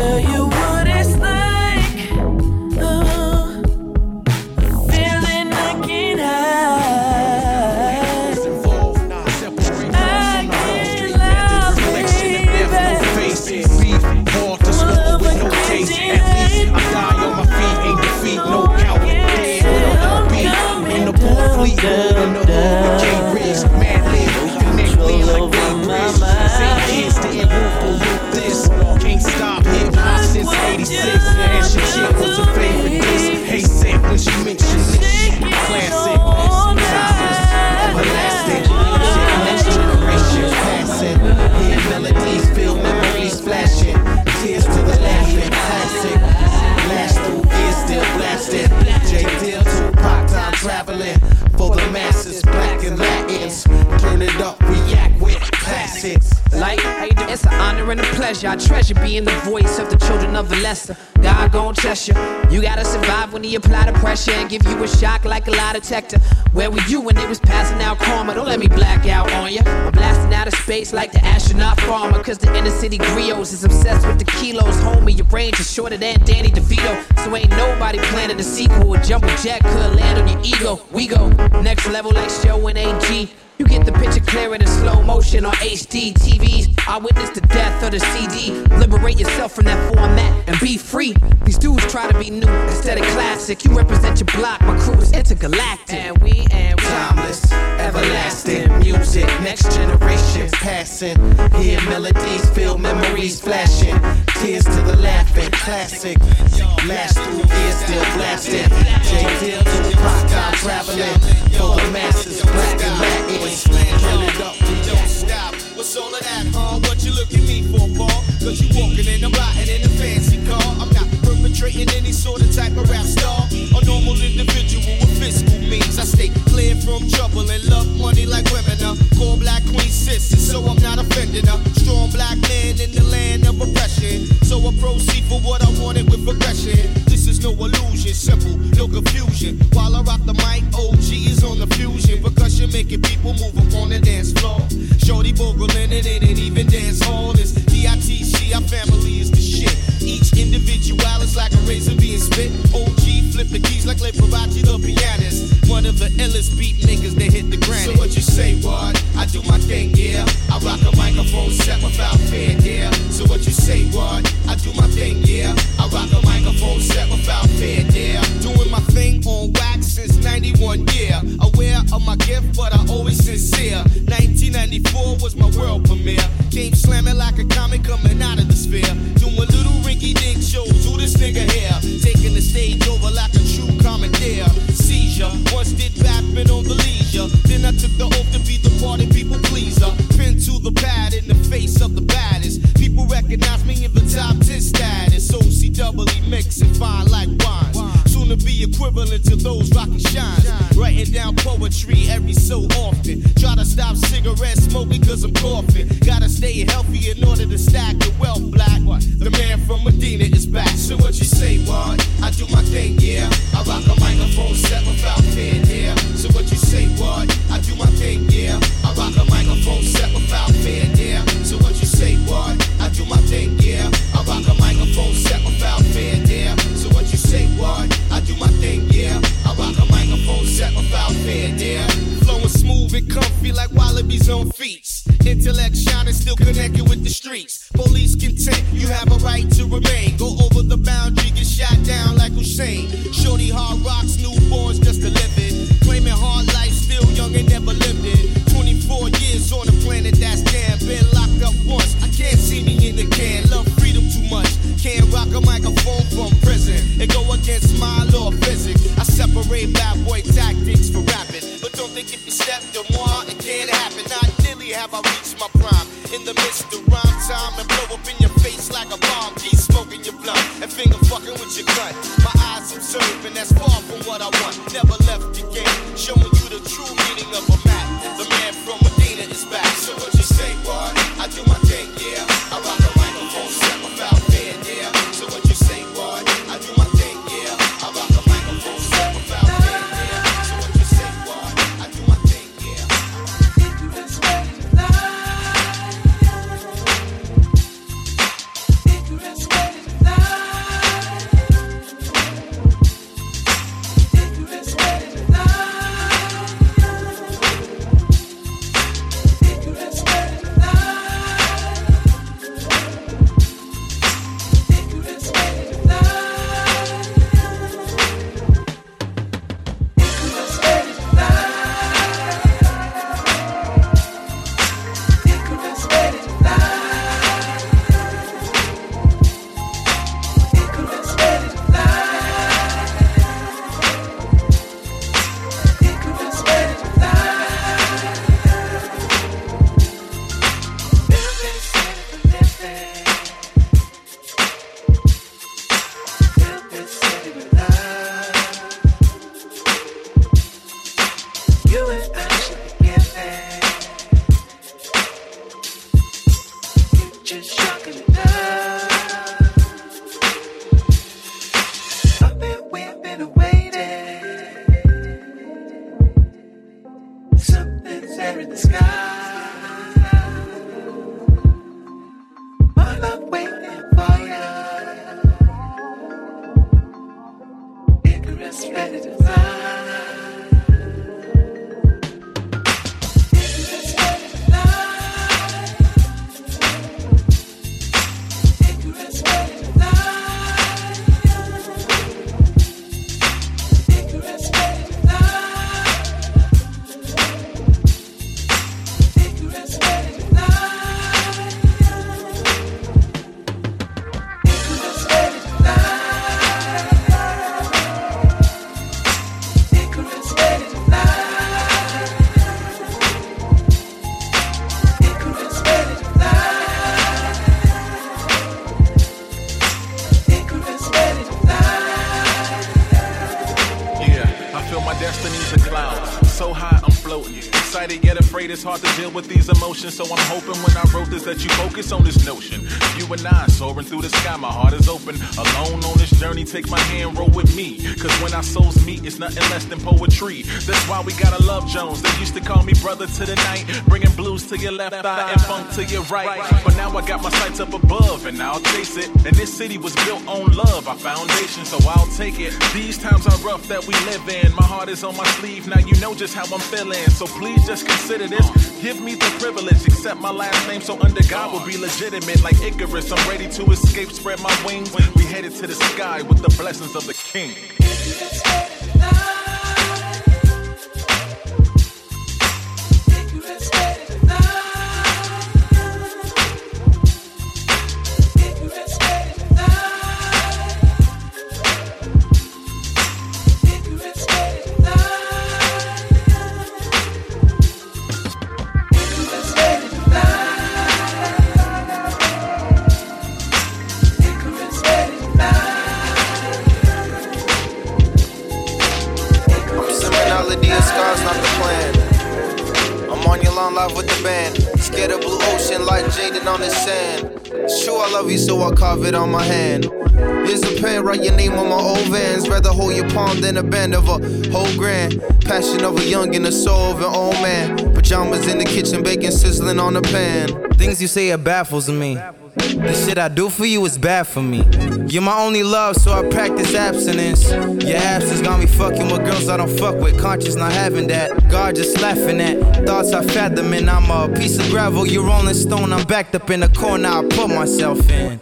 Tell you he apply the pressure and give you a shock like a lie detector. Where were you when they was passing out karma? Don't let me black out on ya. I'm blasting out of space like the astronaut farmer. Cause the inner city griots is obsessed with the kilos. Homie, your range is shorter than Danny DeVito. So ain't nobody planning a sequel. A jumbo jet could land on your ego. We go next level like show and AG. You get the picture clearer in slow motion on HD TVs. I witnessed the death of the CD. Liberate yourself from that format and be free. These dudes try to be new instead of classic. You represent your block, my crew is intergalactic. And we and we Timeless, everlasting music, next generation passing. Hear melodies, feel memories flashing. Tears to the laughing, classic. Last through ears still blasting. J. Dill to pop time traveling. For the masses, black and Latin. Up, Don't stop. What's all of that, huh? What you I do my thing, yeah. I rock a microphone set without fear, yeah. So what you say, what? I do my thing, yeah. I rock a microphone set without fear, yeah. Doing my thing on wax since 91, yeah. Aware of my gift, but I always sincere. 1994 was my world premiere. Came slamming like a comic coming out of the sphere. Doing little rinky dink shows. Who this nigga here? Taking the stage over equivalent to those rocking shines. Writing down poetry every so often. Try to stop cigarette smoking cause I'm coughing. Gotta stay healthy in order to stack the wealth black. The man from Medina is back. So what you say, what? I do my thing, yeah. I rock a microphone set without yeah. So what you say, what? I do my thing, yeah. Comfy like Wallabees on feet. Intellect shining still connected with the streets. Police content, you have a right to remain. Go over the boundary, get shot down like Hussein. Shorty hard rocks, newborns with these emotions. So I'm hoping when I wrote this that you focus on this notion. You and I soaring through the sky, my heart is open. Alone on this journey, take my hand, roll with me. Cause when our souls meet, it's nothing less than poetry. That's why we gotta love Jones. They used to call me brother to the night, bringing blues to your left eye and funk to your right. But now I got my sights up above and I'll chase it. And this city was built on love, our foundation, so I'll take it. These times are rough that we live in. My heart is on my sleeve, now you know just how I'm feeling. So please just consider this. Give me the privilege, accept my last name so under God will be legitimate. Like Icarus, I'm ready to escape, spread my wings. We headed to the sky with the blessings of the king. Jaded on the sand. It's true, I love you, so I carve it on my hand. Here's a pen, write your name on my old vans. Rather hold your palm than a band of a whole grand. Passion of a young and the soul of an old man. Pajamas in the kitchen, bacon sizzling on the pan. Things you say it baffles me. The shit I do for you is bad for me. You're my only love, so I practice abstinence. Your absence got me fucking with girls I don't fuck with. Conscious not having that. God just laughing at thoughts I fathom, and I'm a piece of gravel. You're rolling stone, I'm backed up in the corner I put myself in.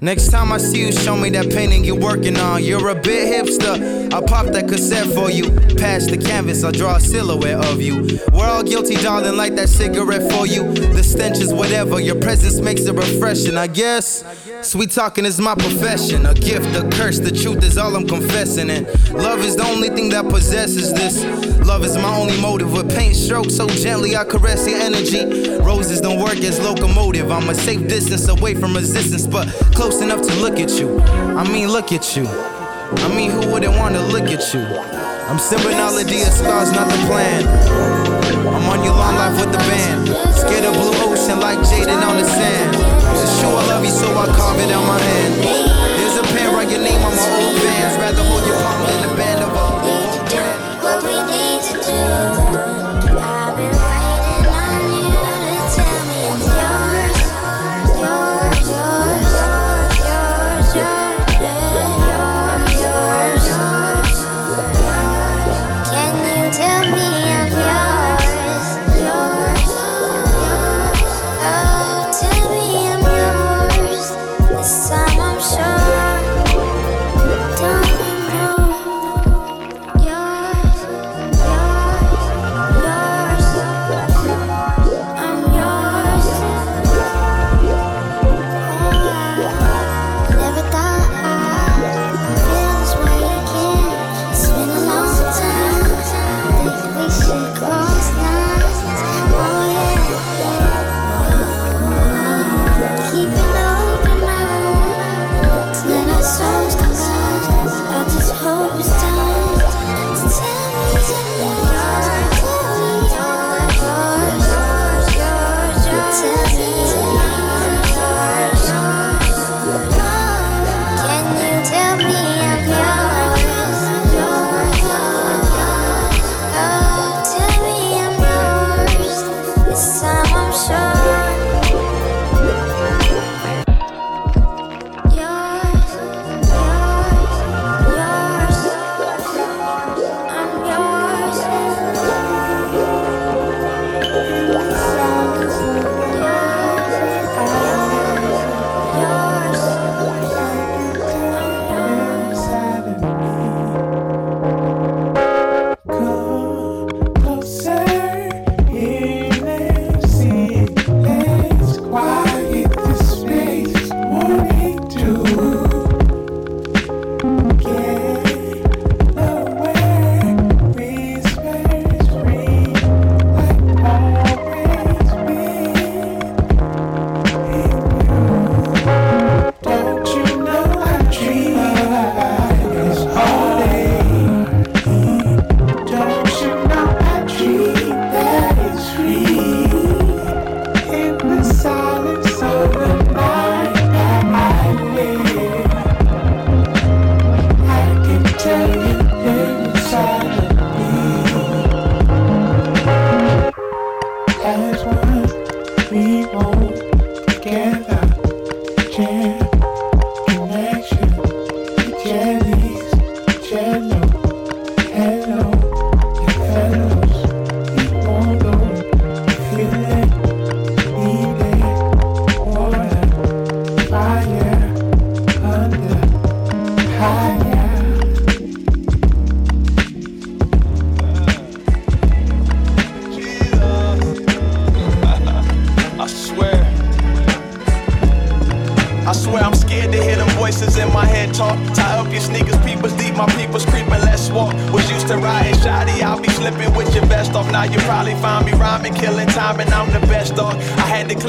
Next time I see you, show me that painting you're working on. You're a bit hipster. I'll pop that cassette for you. Pass the canvas, I'll draw a silhouette of you. We're all guilty, darling, light that cigarette for you. The stench is whatever, your presence makes it refreshing, I guess. Sweet talking is my profession. A gift, a curse, the truth is all I'm confessing. And love is the only thing that possesses this. Love is my only motive. With paint strokes so gently, I caress your energy. Roses don't work as locomotive. I'm a safe distance away from resistance, but close enough to look at you. I mean, look at you. I mean, who wouldn't want to look at you? I'm sipping all the the scars, not the plan. I'm on your long life with the band. Scared of blue ocean like Jaden on the sand. It's true, I love you, so I carve it on my hand. There's a pen, write your name on my old vans. Rather hold your palm than the band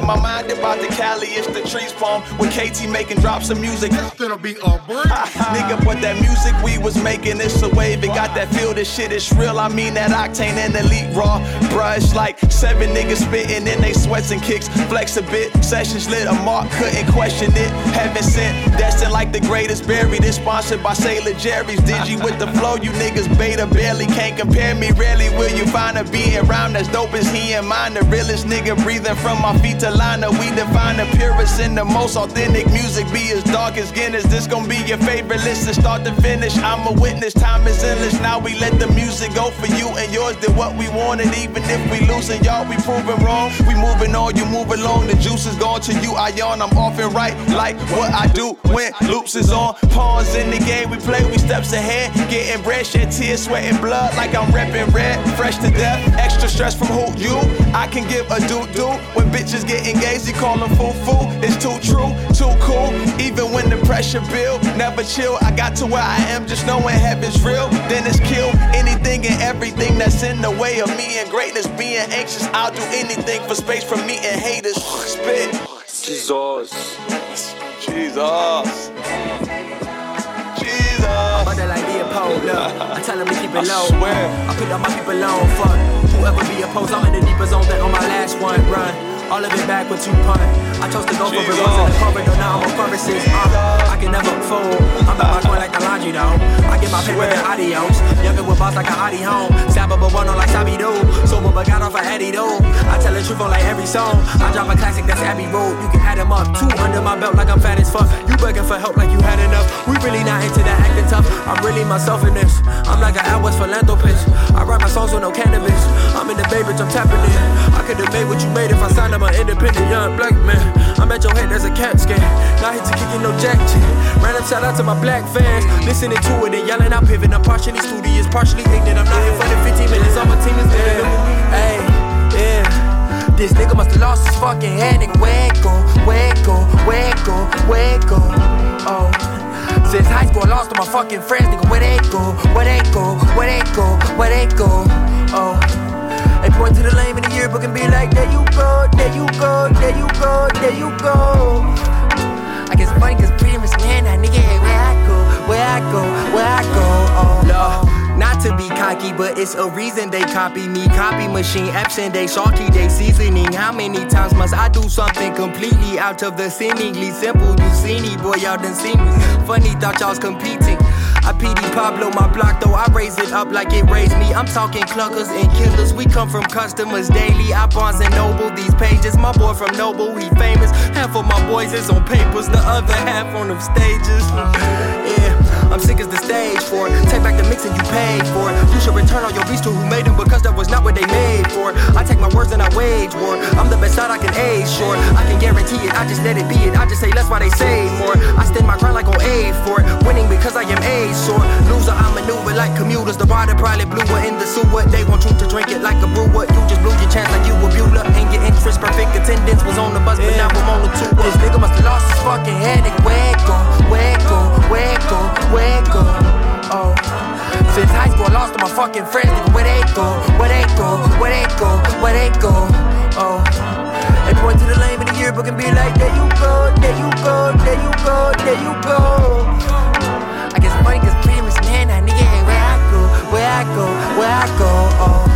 clear my mind about the Cali, it's the trees palm. With KT making drops of music. It's gonna be a break. Nigga, but that music we was making, it's a wave. It got that feel, this shit is real. I mean that octane and elite raw. Brush like seven niggas spitting in they sweats and kicks. Flex a bit, sessions lit, a mark couldn't question it. Heaven sent, destined like the greatest buried. It's sponsored by Sailor Jerry's. Digi with the flow, you niggas beta barely can't compare me. Rarely will you find a being around as dope as he and mine. The realest nigga breathing from my feet to Lana. We define the purest and the most authentic music. Be as dark as Guinness. This gon' be your favorite list to start to finish. I'm a witness, time is endless. Now we let the music go for you and yours. Did what we wanted, even if we losing y'all, we proving wrong. We moving on, you move along. The juice is gone to you. I yawn, I'm off and right like what I do when loops is on. Pawns in the game, we play, we steps ahead. Getting bread, shed tears, sweating blood like I'm repping red. Fresh to death, extra stress from who you. I can give a doo doo when bitches get engaged. You call them foo foo. It's too true, too cool. Even when the pressure build, never chill. I got to where I am, just knowing heaven's real. Then it's kill anything and everything that's in the way of me and greatness. Being anxious, I'll do anything for space from me and haters. Spit. Jesus. Jesus. Jesus. I'm like Leopold, look. I tell them to keep it low. I swear. I put all my people on, fuck. Whoever be opposed, I'm in the deeper zone than on my last one. Run. All of it back with two punt. I chose to go for it in the corridor, now I'm on purposes. Uh, I can never fool. I'm at my coin like the laundry though. I get my paper and adios. Younger with boss like a hottie home. Stabber but one on like Sabi do. Sober but got off of Eddie do. I tell the truth on like every song. I drop a classic that's Abbey Road. You can add them up. Two under my belt like I'm fat as fuck. You begging for help like you had enough. We really not into that acting tough. I'm really myself in this. I'm like an Al West philanthropist. I write my songs with no cannabis. I'm in the bay, bitch, I'm tapping in. I could've made what you made if I signed up an independent young black man. I'm at your head, there's a cat scan. Not here to kick you no jack shit. Random shout out to my black fans. Listening to it and yelling out pivot. I'm partially studious, partially ignorant. I'm not here for the 15 minutes. All my team is there. Hey, yeah. This nigga must have lost his fucking head. Nigga, go? Where it go? Oh. Since high school, I lost all my fucking friends. Nigga, where they go? Where they go? Where they go? Where they go? Oh. Point to the lame in the yearbook and be like, there you go, there you go, there you go, there you go. I guess funny cause much man, that nigga, hey, where I go, where I go, where I go, oh, oh. Not to be cocky, but it's a reason they copy me. Copy machine, absent they salty, they seasoning. How many times must I do something completely out of the seemingly simple? You see me, boy, y'all done see me. Funny, thought y'all was competing. I PD Pablo my block though I raise it up like it raised me. I'm talking cluckers and killers. We come from customers daily. I Barnes and Noble these pages. My boy from Noble, he famous. Half of my boys is on papers, the other half on them stages. Yeah, I'm sick as the stage for it. Take back the mix and you paid for it. You should return all your beats to who made them because that was not what they made for. I take my words and I wage war. I'm the best out I can age short. I can guarantee it. I just let it be it. I just say less why they say more. I stand my ground like on A for it. Winning because I am A sore. Loser, I maneuver like commuters. The water probably bluer in the sewer. They want you to drink it like a brewer. You just blew your chance like you were Bueller. And your interest perfect attendance was on the bus, but now fucking friends. Nigga, where they go? Where they go? Where they go? Where they go? Oh. They point to the lame in the yearbook and be like, there you go, there you go, there you go, there you go. I guess funny cause famous man, that nigga, hey, where I go, where I go, where I go, oh,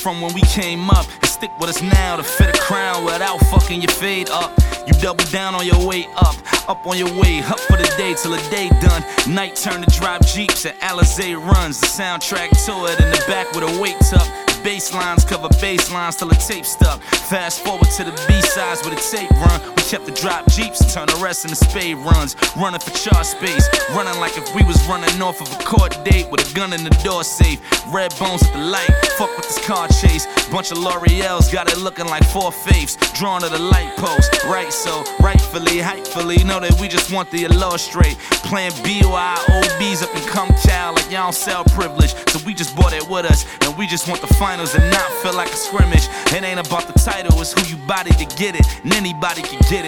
from when we came up. And stick with us now to fit a crown without fucking your fade up. You double down on your way up. Up on your way, up for the day till the day done. Night turn to drive jeeps and Alizé runs. The soundtrack to it in the back with a weight up. Bass lines cover bass lines till the tape stuck. Fast forward to the B sides with a tape run. Kept the drop jeeps, turn the rest into spade runs. Running for char space, running like if we was running off of a court date with a gun in the door safe. Red bones at the light, fuck with this car chase. Bunch of L'Oreal's got it looking like four faiths, drawn to the light post. Right, so rightfully, hypefully, know that we just want the illustrate. Playing BYOBs up in come child like y'all don't sell privilege. So we just bought it with us, and we just want the finals and not feel like a scrimmage. It ain't about the title, it's who you body to get it, and anybody can get it.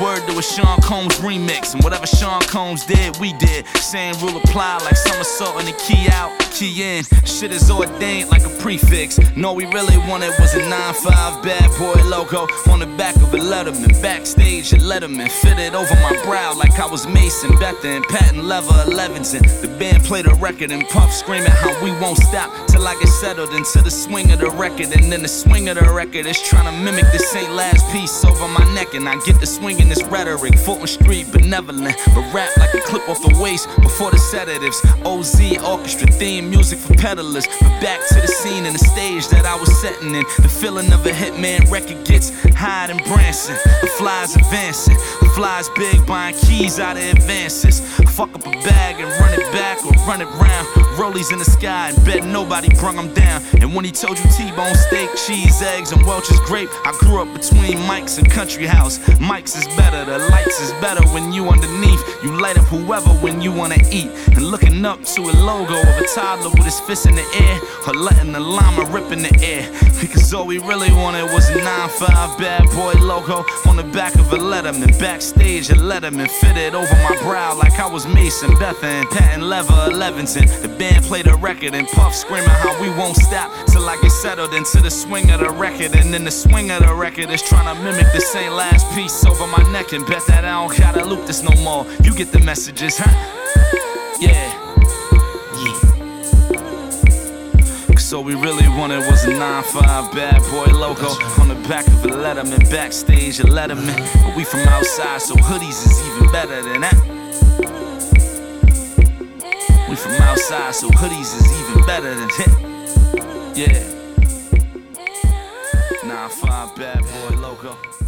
Word to a Sean Combs remix, and whatever Sean Combs did, we did. Same rule apply like somersault and the key out, key in. Shit is ordained like a prefix. No, we really wanted was a 9-5 bad boy logo on the back of a Letterman. Backstage at Letterman, fitted over my brow like I was Mason Betha and patent leather 11s. And the band played a record and Puff screaming how we won't stop till I get settled into the swing of the record. And then the swing of the record is trying to mimic the St. Last piece over my neck. And I get the swing in this rhetoric. Fulton Street, benevolent, but rap like a clip off the waist before the sedatives. OZ orchestra theme music for peddlers. But back to the scene and the stage that I was setting in. The feeling of a hitman record gets higher than Branson. The flies advancing. The flies big buying keys out of advances. Fuck up a bag and run it back or run it round. Rollies in the sky and bet nobody brung them down. And when he told you T-bone steak, cheese, eggs, and Welch's grape, I grew up between Mike's and Country House. Mike's is better, the lights is better when you underneath. You light up whoever when you wanna eat. And looking up to a logo of a toddler with his fist in the air, or letting the llama rip in the air. Because all we really wanted was a 9-5 bad boy logo on the back of a Letterman. Backstage a Letterman fitted over my brow like I was Mason Betha and patent leather 11s. And the band played a record and Puff screaming how we won't stop till I get settled into the swing of the record. And then the swing of the record is trying to mimic the same last piece over my neck and bet that I don't gotta loop this no more. You get the messages, huh? Yeah. All we really wanted was a 9-5 bad boy logo on the back of a Letterman. Backstage a Letterman. But we from outside, so hoodies is even better than that. We from outside, so hoodies is even better than him. Yeah. Nine five bad boy logo.